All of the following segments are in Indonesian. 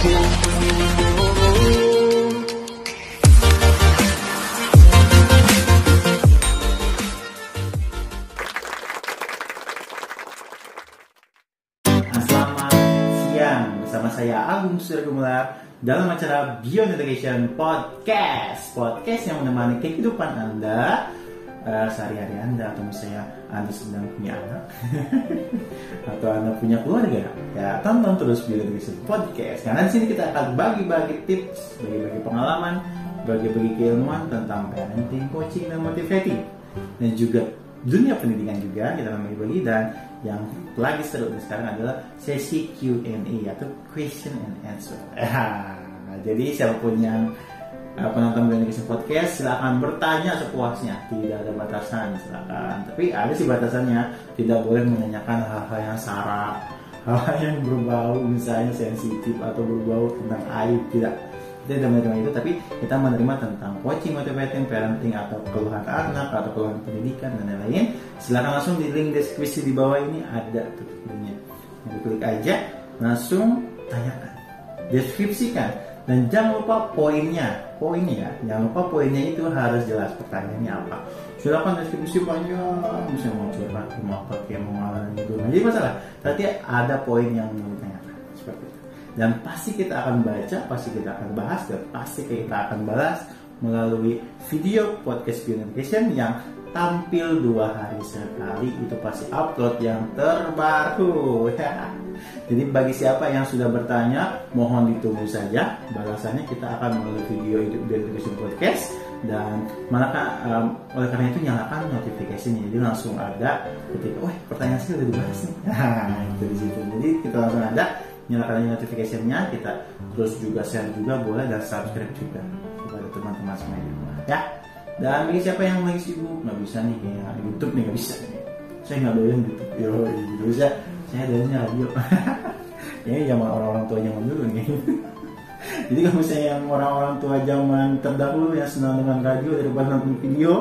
Siang bersama saya Agung Surya dalam acara Beyond Education Podcast. Podcast yang menemani kehidupan Anda eh, sehari-hari Anda atau misalnya Anda sedang punya anak atau Anda punya keluarga. Ya, tonton terus Beyond Education Podcast. Karena di sini kita akan bagi-bagi tips, bagi-bagi pengalaman, bagi-bagi keilmuan tentang parenting, coaching, dan motivating. Dan juga dunia pendidikan juga kita akan bagi-bagi dan yang lagi seru nih sekarang adalah sesi Q&A atau question and answer. Ah, jadi siapa pun yang uh, penonton Education Podcast silakan bertanya sepuasnya, tidak ada batasan silakan. Tapi ada sih batasannya, tidak boleh menanyakan hal-hal yang sara, hal-hal yang berbau misalnya sensitif atau berbau tentang aib tidak. Kita tidak itu tapi kita menerima tentang coaching motivating parenting atau keluhan anak atau keluhan pendidikan dan lain-lain. Silakan langsung di link deskripsi di bawah ini ada tuh linknya klik aja langsung tanyakan. Deskripsikan dan jangan lupa poinnya poinnya ya. Jangan lupa poinnya itu harus jelas pertanyaannya apa. Silakan deskripsi panjang bisa mau curhat mau apa kayak mau ngalamin itu nah, jadi masalah tapi ada poin yang mau ditanyakan seperti itu. Dan pasti kita akan baca, pasti kita akan bahas, dan pasti kita akan balas melalui video podcast Communication yang tampil dua hari sekali itu pasti upload yang terbaru. Ya. Jadi bagi siapa yang sudah bertanya mohon ditunggu saja. Balasannya kita akan melalui video Education Podcast. Dan maka um, oleh karena itu nyalakan notifikasinya. Jadi langsung ada ketika wah pertanyaan saya udah dibahas nih. Nah itu di situ. Jadi kita langsung ada nyalakan notifikasinya. Kita terus juga share juga boleh dan subscribe juga kepada teman-teman semua di rumah ya dan bagi siapa yang lagi sibuk? Nggak bisa nih kayak YouTube nih nggak bisa. Saya nggak doyan YouTube yo nggak bisa saya doyannya radio. Ini zaman orang-orang tua zaman dulu nih. Jadi kalau misalnya yang orang-orang tua zaman terdahulu yang senang dengan radio daripada nonton video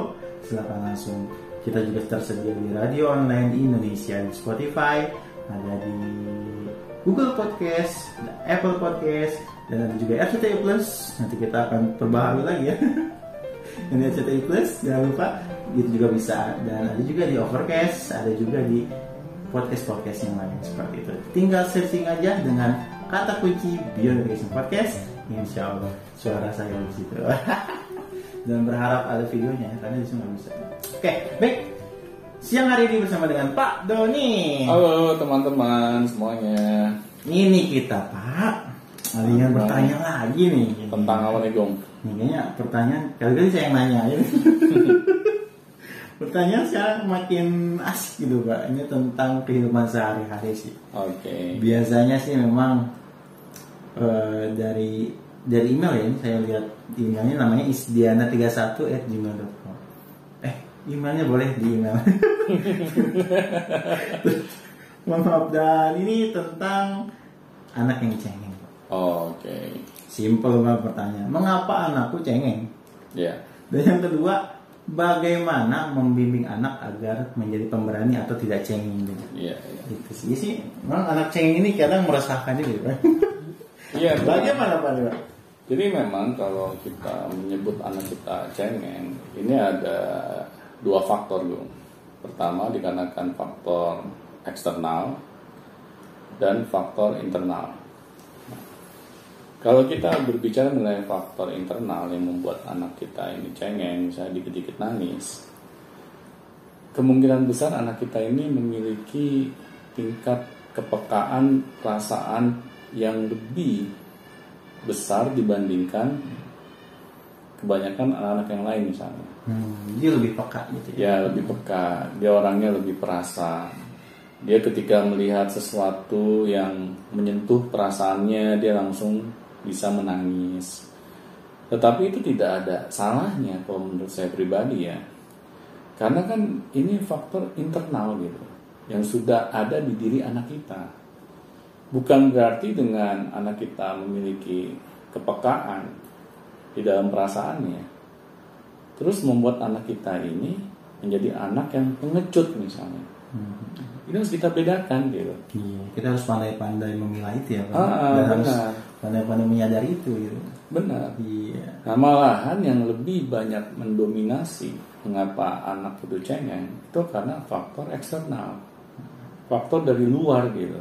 silakan langsung. Kita juga tersedia di radio online Indonesia di Spotify ada di Google Podcast, Apple Podcast, dan ada juga RCTI Plus. Nanti kita akan perbaharui lagi ya. Dan di RCTI Plus, jangan lupa itu juga bisa. Dan ada juga di Overcast, ada juga di podcast-podcast yang lain seperti itu. Tinggal searching aja dengan kata kunci Beyond Education Podcast. Insya Allah suara saya di situ. Dan berharap ada videonya karena di sini nggak bisa. Oke, baik. Siang hari ini bersama dengan Pak Doni. Halo teman-teman semuanya. Ini kita Pak. Ada yang bertanya lagi nih. Tentang apa nih Gong? Ini kayaknya pertanyaan kali-kali saya yang nanya ya. Pertanyaan sekarang makin asik gitu Pak. Ini tentang kehidupan sehari-hari sih. Oke. Biasanya sih memang eh, dari dari email ya, ini saya lihat emailnya namanya isdiana31@gmail.com. Eh, emailnya boleh di email. Maaf dan ini tentang anak yang cengeng. Oke. Simple banget pertanyaan. Mengapa anakku cengeng? Ya. Dan yang kedua, bagaimana membimbing anak agar menjadi pemberani atau tidak cengeng gitu. Iya. iya. Itu sih sih. Memang anak cengeng ini kadang meresahkan gitu. Iya. Bagaimana Pak? Dewa? Jadi memang kalau kita menyebut anak kita cengeng, ini ada dua faktor Gong. Pertama dikarenakan faktor eksternal dan faktor internal. Kalau kita berbicara mengenai faktor internal yang membuat anak kita ini cengeng, misalnya dikit-dikit nangis, kemungkinan besar anak kita ini memiliki tingkat kepekaan perasaan yang lebih besar dibandingkan kebanyakan anak-anak yang lain misalnya. Hmm, dia lebih peka gitu ya. Ya lebih peka, dia orangnya lebih perasa. Dia ketika melihat sesuatu yang menyentuh perasaannya, dia langsung bisa menangis. Tetapi itu tidak ada salahnya kalau menurut saya pribadi ya. Karena kan ini faktor internal gitu yang sudah ada di diri anak kita. Bukan berarti dengan anak kita memiliki kepekaan di dalam perasaannya. Terus membuat anak kita ini menjadi anak yang pengecut misalnya. Hmm. Ini harus kita bedakan gitu. Iya, kita harus pandai-pandai memilah itu ya, Pak. Ah, Dan harus benar. Pandai-pandai menyadari itu gitu. Benar. Iya. Nah malahan yang lebih banyak mendominasi mengapa anak itu cengeng itu karena faktor eksternal. Faktor dari luar gitu.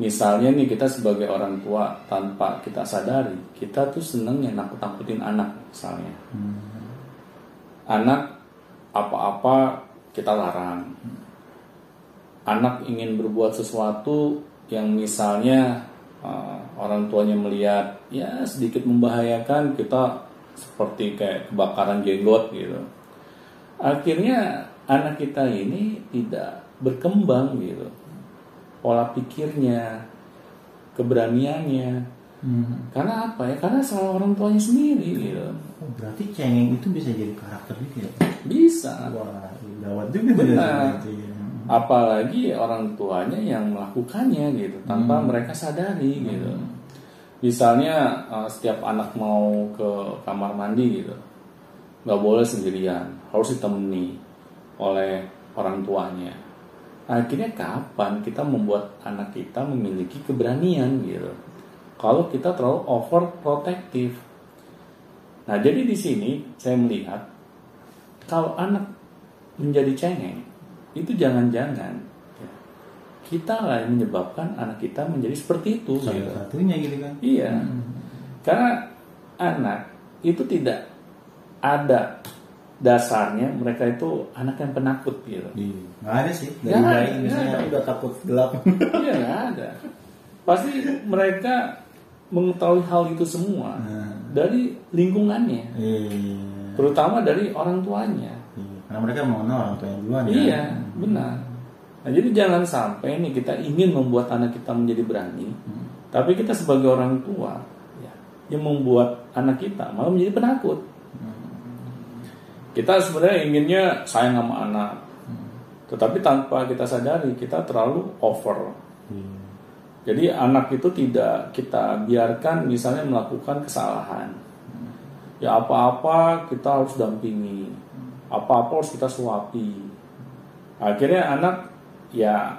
Misalnya nih kita sebagai orang tua tanpa kita sadari kita tuh seneng ya nakut-nakutin anak misalnya. Anak apa-apa kita larang. Anak ingin berbuat sesuatu yang misalnya uh, orang tuanya melihat ya sedikit membahayakan kita seperti kayak kebakaran jenggot gitu. Akhirnya anak kita ini tidak berkembang gitu. Pola pikirnya keberaniannya. Hmm. karena apa ya? Karena salah orang tuanya sendiri gitu. Oh, berarti cengeng itu bisa jadi karakter juga ya? bisa. Wah, gawat juga Benar. Apalagi orang tuanya yang melakukannya gitu tanpa mereka sadari gitu. Misalnya uh, setiap anak mau ke kamar mandi gitu nggak boleh sendirian harus ditemani oleh orang tuanya. Akhirnya kapan kita membuat anak kita memiliki keberanian gitu? Kalau kita terlalu overprotective. Nah jadi di sini saya melihat kalau anak menjadi cengeng itu jangan-jangan kita lah yang menyebabkan anak kita menjadi seperti itu salah gitu. satunya gitu kan Iya. Karena anak itu tidak ada dasarnya mereka itu anak yang penakut gitu. Iya. nggak ada sih dari bayi misalnya ada. udah takut gelap Iya nggak ada. Pasti mereka mengetahui hal itu semua Nah. dari lingkungannya, iya terutama dari orang tuanya. Karena mereka mengenal orang tua yang duluan ya. Iya, benar. Nah, jadi jangan sampai nih kita ingin membuat anak kita menjadi berani, tapi kita sebagai orang tua ya, yang membuat anak kita malah menjadi penakut. Kita sebenarnya inginnya sayang sama anak, tetapi tanpa kita sadari kita terlalu over. Iya. Jadi anak itu tidak kita biarkan misalnya melakukan kesalahan. Ya apa-apa kita harus dampingi. Apa-apa harus kita suapi. Akhirnya anak ya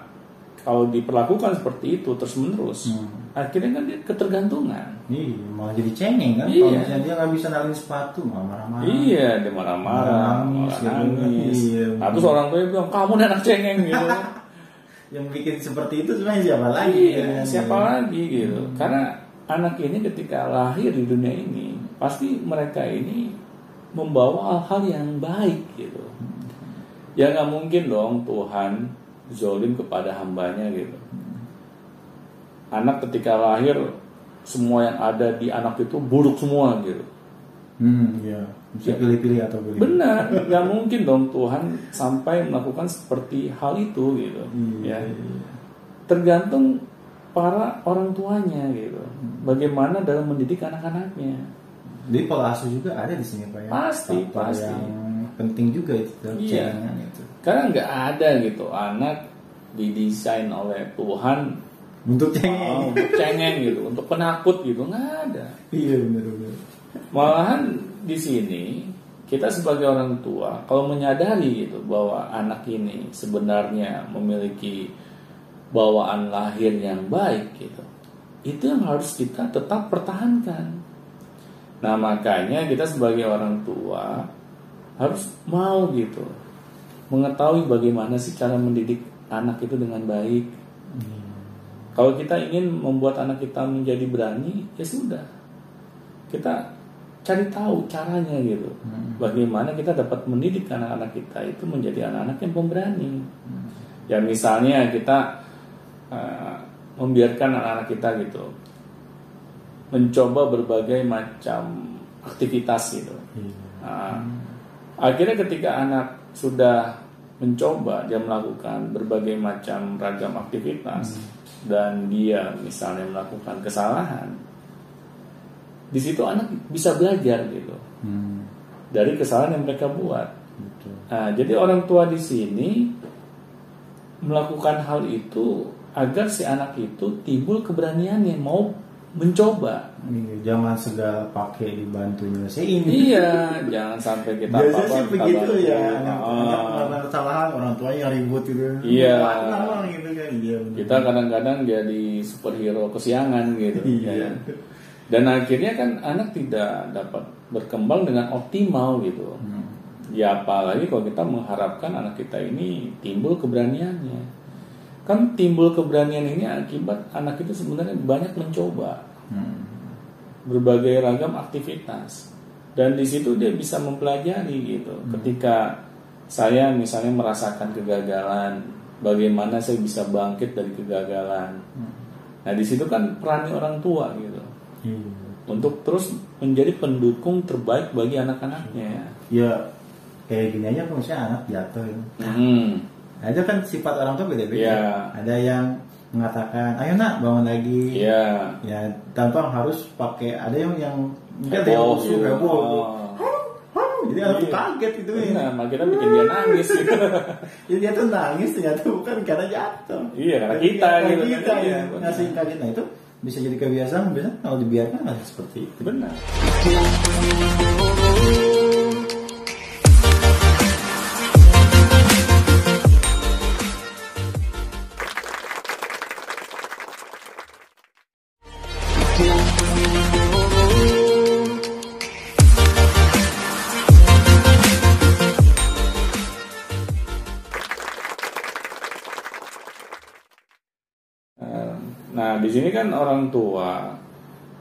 kalau diperlakukan seperti itu terus menerus, akhirnya kan dia ketergantungan. Iya, malah jadi cengeng kan. Iya. Kalau misalnya dia nggak bisa nalin sepatu, malah marah-marah. Iya, dia marah-marah, Nangis, malah gitu. nangis. Iya. Nah, terus orang tuanya bilang kamu nih anak cengeng gitu. Yang bikin seperti itu sebenarnya siapa lagi? Iya, kan? siapa lagi gitu. Karena anak ini ketika lahir di dunia ini, pasti mereka ini membawa hal-hal yang baik gitu. Ya nggak mungkin dong Tuhan zolim kepada hambanya gitu. Anak ketika lahir semua yang ada di anak itu buruk semua gitu. Hmm, iya. Bisa pilih-pilih atau pilih. Benar, nggak mungkin dong Tuhan sampai melakukan seperti hal itu gitu. Iya, Ya. iya. tergantung para orang tuanya gitu. Bagaimana dalam mendidik anak-anaknya. Jadi pola asuh juga ada di sini pak ya. Pasti, Faktor pasti. Yang penting juga itu dalam Iya. itu. Karena nggak ada gitu anak didesain oleh Tuhan Untuk oh, cengeng. untuk cengeng gitu, untuk penakut gitu nggak ada. Iya benar-benar. Malahan di sini kita sebagai orang tua kalau menyadari gitu bahwa anak ini sebenarnya memiliki bawaan lahir yang baik gitu. Itu yang harus kita tetap pertahankan. Nah, makanya kita sebagai orang tua harus mau gitu mengetahui bagaimana sih cara mendidik anak itu dengan baik. Kalau kita ingin membuat anak kita menjadi berani, ya sudah. Kita cari tahu caranya gitu. Bagaimana kita dapat mendidik anak-anak kita itu menjadi anak-anak yang pemberani. Ya misalnya kita eh, membiarkan anak-anak kita gitu mencoba berbagai macam aktivitas gitu. Nah, akhirnya ketika anak sudah mencoba dia melakukan berbagai macam ragam aktivitas dan dia misalnya melakukan kesalahan, di situ anak bisa belajar gitu Hmm, dari kesalahan yang mereka buat. betul. Nah, jadi orang tua di sini melakukan hal itu agar si anak itu timbul keberaniannya mau mencoba. Iya, jangan segala pakai dibantu nyelesain. iya, jangan sampai kita Biasanya apa-apa sih kita begitu bantu. ya. Ah. Anak melakukan kesalahan orang tuanya yang ribut gitu. Iya. Gitu kan? Iya. kita kadang-kadang jadi superhero kesiangan gitu Iya. ya. Dan akhirnya kan anak tidak dapat berkembang dengan optimal gitu. Hmm. Ya apalagi kalau kita mengharapkan anak kita ini timbul keberaniannya. Kan timbul keberanian ini akibat anak itu sebenarnya banyak mencoba Hmm. berbagai ragam aktivitas dan di situ dia bisa mempelajari gitu ketika saya misalnya merasakan kegagalan bagaimana saya bisa bangkit dari kegagalan nah di situ kan peran orang tua gitu Iya. untuk terus menjadi pendukung terbaik bagi anak-anaknya Ya kayak gini aja kalau misalnya anak jatuh ya. hmm. Nah, itu kan sifat orang tua beda-beda. Iya. Ada yang mengatakan, ayo nak bangun lagi. ya Ya tanpa harus pakai. Ada yang yang enggak Heboh, dia gitu. heboh. Oh. Jadi anak tuh Iya. kaget gitu ya. Nah, makanya bikin dia nangis gitu. Jadi dia tuh nangis ternyata bukan karena jatuh. Iya, karena kita gitu kan. Kita Iya, ya ngasih kaget. Nah itu bisa jadi kebiasaan. Biasanya kalau dibiarkan masih seperti itu. Benar. Kan orang tua,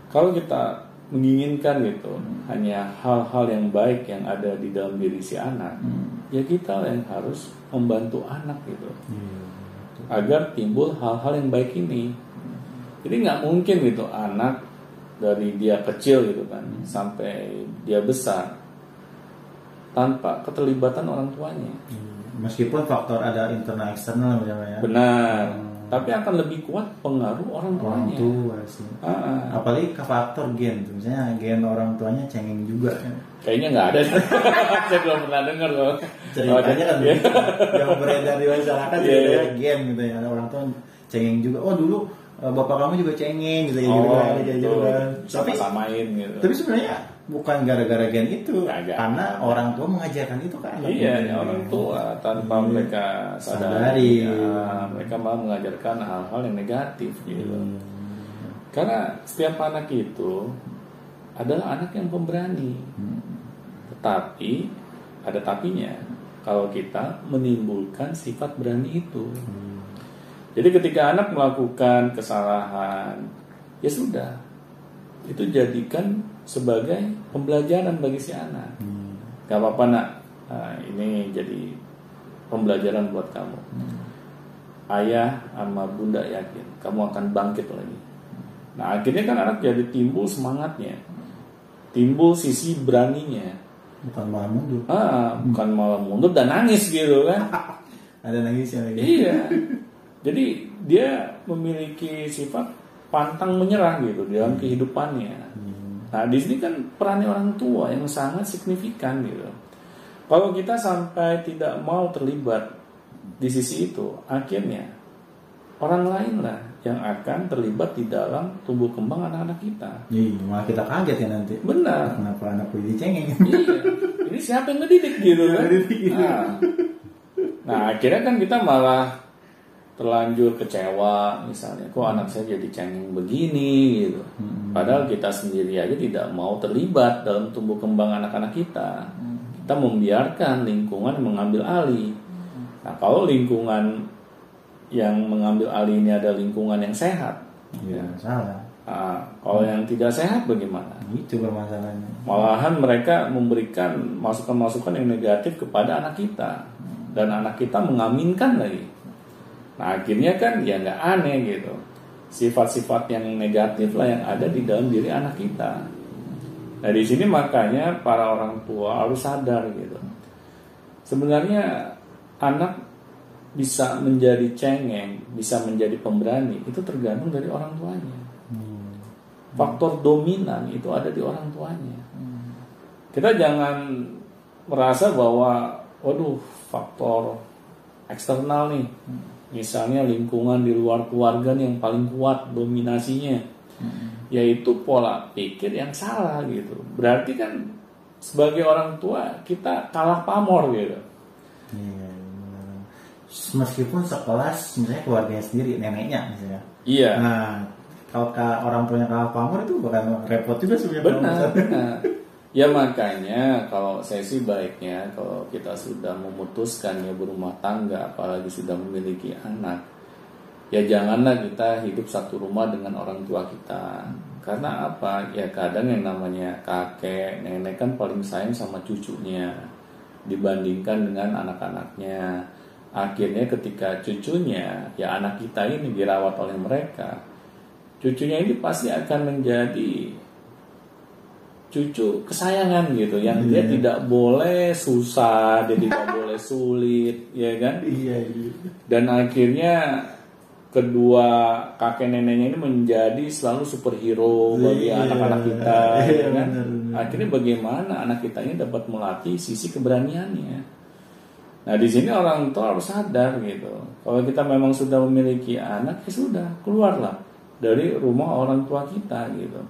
kalau kita menginginkan gitu, hanya hal-hal yang baik yang ada di dalam diri si anak, ya kita yang harus membantu anak gitu, agar timbul hal-hal yang baik ini. Jadi nggak mungkin gitu anak dari dia kecil gitu kan sampai dia besar tanpa keterlibatan orang tuanya. Meskipun faktor ada internal eksternal misalnya ya. Benar. Tapi akan lebih kuat pengaruh orang Orang tuanya. tua sih. Ah, ah. Apalagi ke faktor gen tuh. Misalnya gen orang tuanya cengeng juga. ya. Kayaknya nggak ada. Saya belum pernah dengar loh. Ceritanya kan Iya. yang beredar di masyarakat Iya, ya iya. gen gitu ya. Orang tua cengeng juga. Oh dulu eh, bapak kamu juga cengeng gitu ya. Oh, gitu kan, gitu, gitu tuh. kan. Bisa Tapi samain gitu. tapi sebenarnya bukan gara-gara gen itu, Kagak. karena orang tua mengajarkan itu kan. Iya, ya orang tua tanpa Iya. mereka Sadari. sadari, ya, mereka malah mengajarkan hal-hal yang negatif gitu. Hmm. Karena setiap anak itu adalah anak yang pemberani. Hmm. Tetapi ada tapinya kalau kita menimbulkan sifat berani itu. Hmm. Jadi ketika anak melakukan kesalahan, ya sudah, itu jadikan sebagai pembelajaran bagi si anak. Hmm. Gak apa-apa nak, Nah, ini jadi pembelajaran buat kamu. Ayah sama bunda yakin kamu akan bangkit lagi. Nah akhirnya kan anak jadi timbul semangatnya, timbul sisi beraninya. Bukan malah mundur. Ah, bukan malah mundur dan nangis gitu kan? Ada nangisnya lagi. iya. Jadi dia memiliki sifat pantang menyerah gitu dalam kehidupannya. Hmm. Nah, di sini kan peran orang tua yang sangat signifikan gitu. Kalau kita sampai tidak mau terlibat di sisi itu, akhirnya orang lain lah yang akan terlibat di dalam tumbuh kembang anak-anak kita. Iya, malah kita kaget ya nanti. Benar. Kenapa anakku ini cengeng? iya. Ini siapa yang ngedidik gitu kan? Ngedidik gitu. Nah, nah, akhirnya kan kita malah terlanjur kecewa misalnya, kok anak saya jadi cengeng begini gitu. Hmm. Padahal kita sendiri aja tidak mau terlibat dalam tumbuh kembang anak-anak kita. Kita membiarkan lingkungan mengambil alih. Nah, kalau lingkungan yang mengambil alih ini ada lingkungan yang sehat, Iya, salah. nah, kalau yang tidak sehat bagaimana? Itu permasalahannya. Malahan mereka memberikan masukan-masukan yang negatif kepada anak kita dan anak kita mengaminkan lagi. Nah akhirnya kan ya nggak aneh gitu. Sifat-sifat yang negatif lah yang ada di dalam diri anak kita. Nah di sini makanya para orang tua harus sadar gitu. Sebenarnya anak bisa menjadi cengeng, bisa menjadi pemberani itu tergantung dari orang tuanya Hmm. faktor dominan itu ada di orang tuanya. Kita jangan merasa bahwa, waduh, faktor eksternal nih, misalnya lingkungan di luar keluarga nih yang paling kuat dominasinya, yaitu pola pikir yang salah gitu. Berarti kan sebagai orang tua kita kalah pamor gitu. Iya, benar. Meskipun sekelas misalnya keluarganya sendiri, neneknya misalnya. Iya. Nah, kalau ka- orang punya kalah pamor itu bakal repot juga sebenarnya. benar. Ya makanya kalau saya sih baiknya kalau kita sudah memutuskan ya berumah tangga apalagi sudah memiliki anak ya janganlah kita hidup satu rumah dengan orang tua kita. Karena apa? Ya kadang yang namanya kakek nenek kan paling sayang sama cucunya dibandingkan dengan anak-anaknya. Akhirnya ketika cucunya ya anak kita ini dirawat oleh mereka cucunya ini pasti akan menjadi cucu kesayangan gitu yang dia Iya. tidak boleh susah dia tidak boleh sulit ya kan Iya, iya. dan akhirnya kedua kakek neneknya ini menjadi selalu superhero bagi Iya. anak-anak kita Iya, ya kan benar. akhirnya bagaimana anak kita ini dapat melatih sisi keberaniannya nah di sini orang tua harus sadar gitu kalau kita memang sudah memiliki anak ya sudah keluarlah dari rumah orang tua kita gitu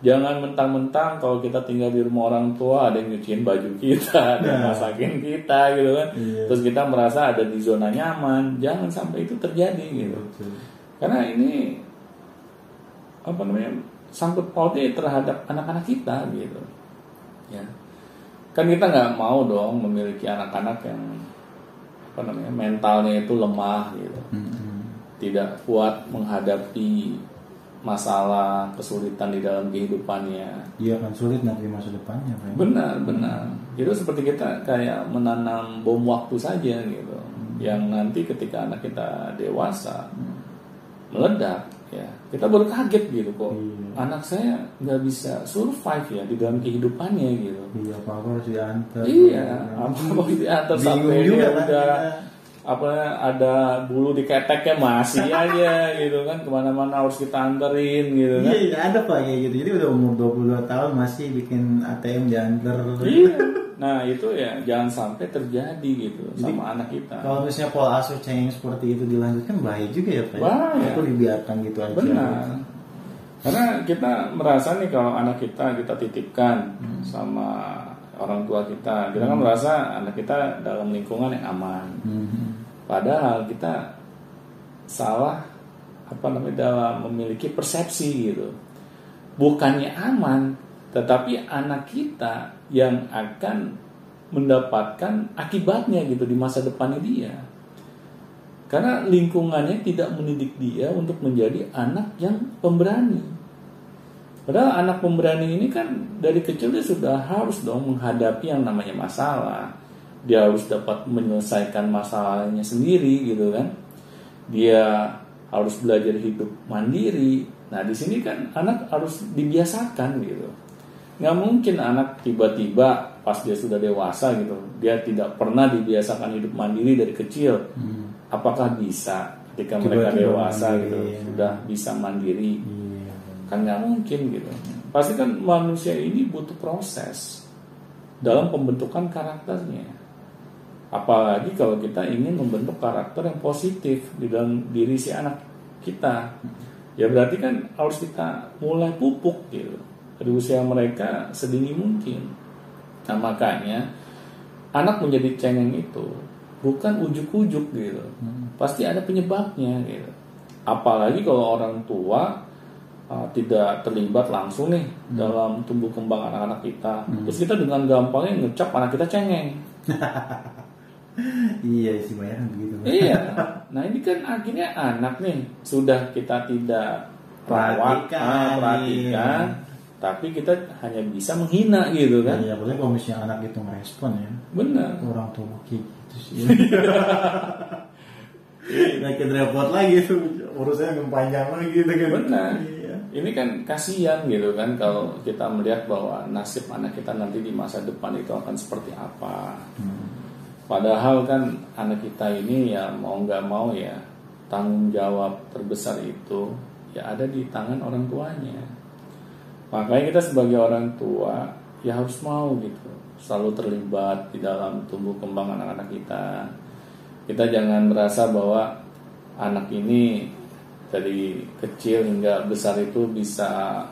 jangan mentang-mentang kalau kita tinggal di rumah orang tua ada yang nyuciin baju kita ada yang Nah. masakin kita gitu kan Iya. terus kita merasa ada di zona nyaman jangan sampai itu terjadi gitu Betul. karena ini apa namanya sangkut pautnya terhadap anak-anak kita gitu ya kan kita nggak mau dong memiliki anak-anak yang apa namanya mentalnya itu lemah gitu Mm-mm. tidak kuat menghadapi masalah kesulitan di dalam kehidupannya Dia akan sulit nanti masa depannya, Pak. benar benar itu seperti kita kayak menanam bom waktu saja gitu yang nanti ketika anak kita dewasa meledak ya kita baru kaget gitu kok Iya. anak saya nggak bisa survive ya di dalam kehidupannya gitu Iya, apa harus diantar. iya apa mau diantar sampai dia kan udah. Apa ada bulu di keteknya masih aja gitu kan ke mana-mana harus kita anterin gitu kan Iya, iya, ada Pak kayak gitu. Jadi udah umur 22 tahun masih bikin ATM diantar. Iya. Nah itu ya jangan sampai terjadi gitu sama anak kita. Kalau misalnya pola asuh yang seperti itu dilanjutkan bahaya juga ya Pak. ya? Bahaya. Itu dibiarkan gitu aja. Benar. Karena kita merasa nih kalau anak kita kita titipkan sama orang tua kita, kita kan merasa anak kita dalam lingkungan yang aman. Mhm. Padahal kita salah apa namanya dalam memiliki persepsi gitu. Bukannya aman, tetapi anak kita yang akan mendapatkan akibatnya gitu di masa depannya dia. Karena lingkungannya tidak mendidik dia untuk menjadi anak yang pemberani. Padahal anak pemberani ini kan dari kecil dia sudah harus dong menghadapi yang namanya masalah. Dia harus dapat menyelesaikan masalahnya sendiri gitu kan. Dia harus belajar hidup mandiri. Nah di sini kan anak harus dibiasakan gitu. Nggak mungkin anak tiba-tiba pas dia sudah dewasa gitu, dia tidak pernah dibiasakan hidup mandiri dari kecil. Hmm. Apakah bisa ketika mereka Tiba-tiba dewasa mandiri, gitu ya. sudah bisa mandiri? Iya. kan nggak mungkin gitu pasti kan manusia ini butuh proses dalam pembentukan karakternya apalagi kalau kita ingin membentuk karakter yang positif di dalam diri si anak kita. Ya berarti kan harus kita mulai pupuk gitu. Di usia mereka sedini mungkin. Nah makanya anak menjadi cengeng itu bukan ujuk-ujuk gitu. Pasti ada penyebabnya gitu. Apalagi kalau orang tua uh, tidak terlibat langsung nih dalam tumbuh kembang anak-anak kita. Terus kita dengan gampangnya ngecap anak kita cengeng Iya sih banyak kan begitu. iya nah ini kan akhirnya anak nih sudah kita tidak Perhatikan, ah, perhatikan iya. tapi kita hanya bisa menghina gitu kan Iya, apalagi kalau misalnya anak itu merespon ya. benar Orang tua kayak gitu sih. Makin repot lagi tuh urusannya makin panjang lagi gitu kan. Benar. Iya. Ini kan kasihan gitu kan kalau kita melihat bahwa nasib anak kita nanti di masa depan itu akan seperti apa. Hmm. Padahal kan anak kita ini ya mau nggak mau ya tanggung jawab terbesar itu ya ada di tangan orang tuanya. Makanya kita sebagai orang tua ya harus mau gitu selalu terlibat di dalam tumbuh kembang anak-anak kita. Kita jangan merasa bahwa anak ini dari kecil hingga besar itu bisa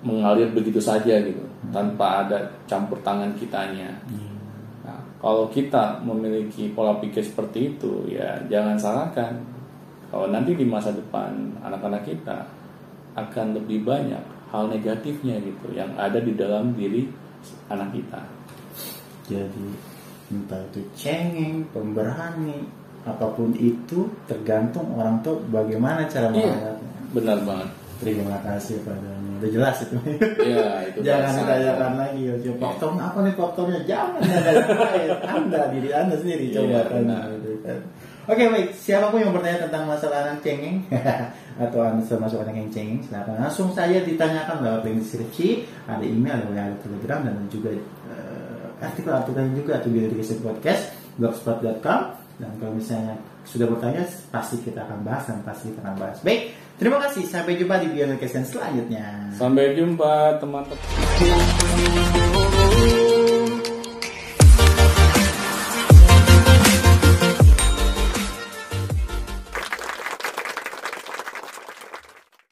mengalir begitu saja gitu tanpa ada campur tangan kitanya. Nah, kalau kita memiliki pola pikir seperti itu, ya jangan salahkan Bahwa nanti di masa depan anak-anak kita akan lebih banyak hal negatifnya gitu yang ada di dalam diri anak kita. Jadi entah itu cengeng, pemberani, apa pun itu tergantung orang tua bagaimana cara Iya. Benar banget. Terima kasih padanya. Udah jelas itu. Iya, itu Jangan ditanyakan lagi ya. Coba faktornya apa nih faktornya? Jangan ada. Anda diri Anda sendiri coba Iya, tanya. gitu kan. Oke baik, siapa pun yang bertanya tentang masalah anak cengeng atau termasuk anak yang cengeng, silakan langsung saya ditanyakan lewat link deskripsi, ada email, ada ada telegram, dan juga eh, artikel-artikel juga atau Bio Education Podcast, blogspot.com, dan kalau misalnya sudah bertanya, pasti kita akan bahas dan pasti kita akan bahas. Baik, terima kasih, sampai jumpa di Education selanjutnya. Sampai jumpa teman-teman.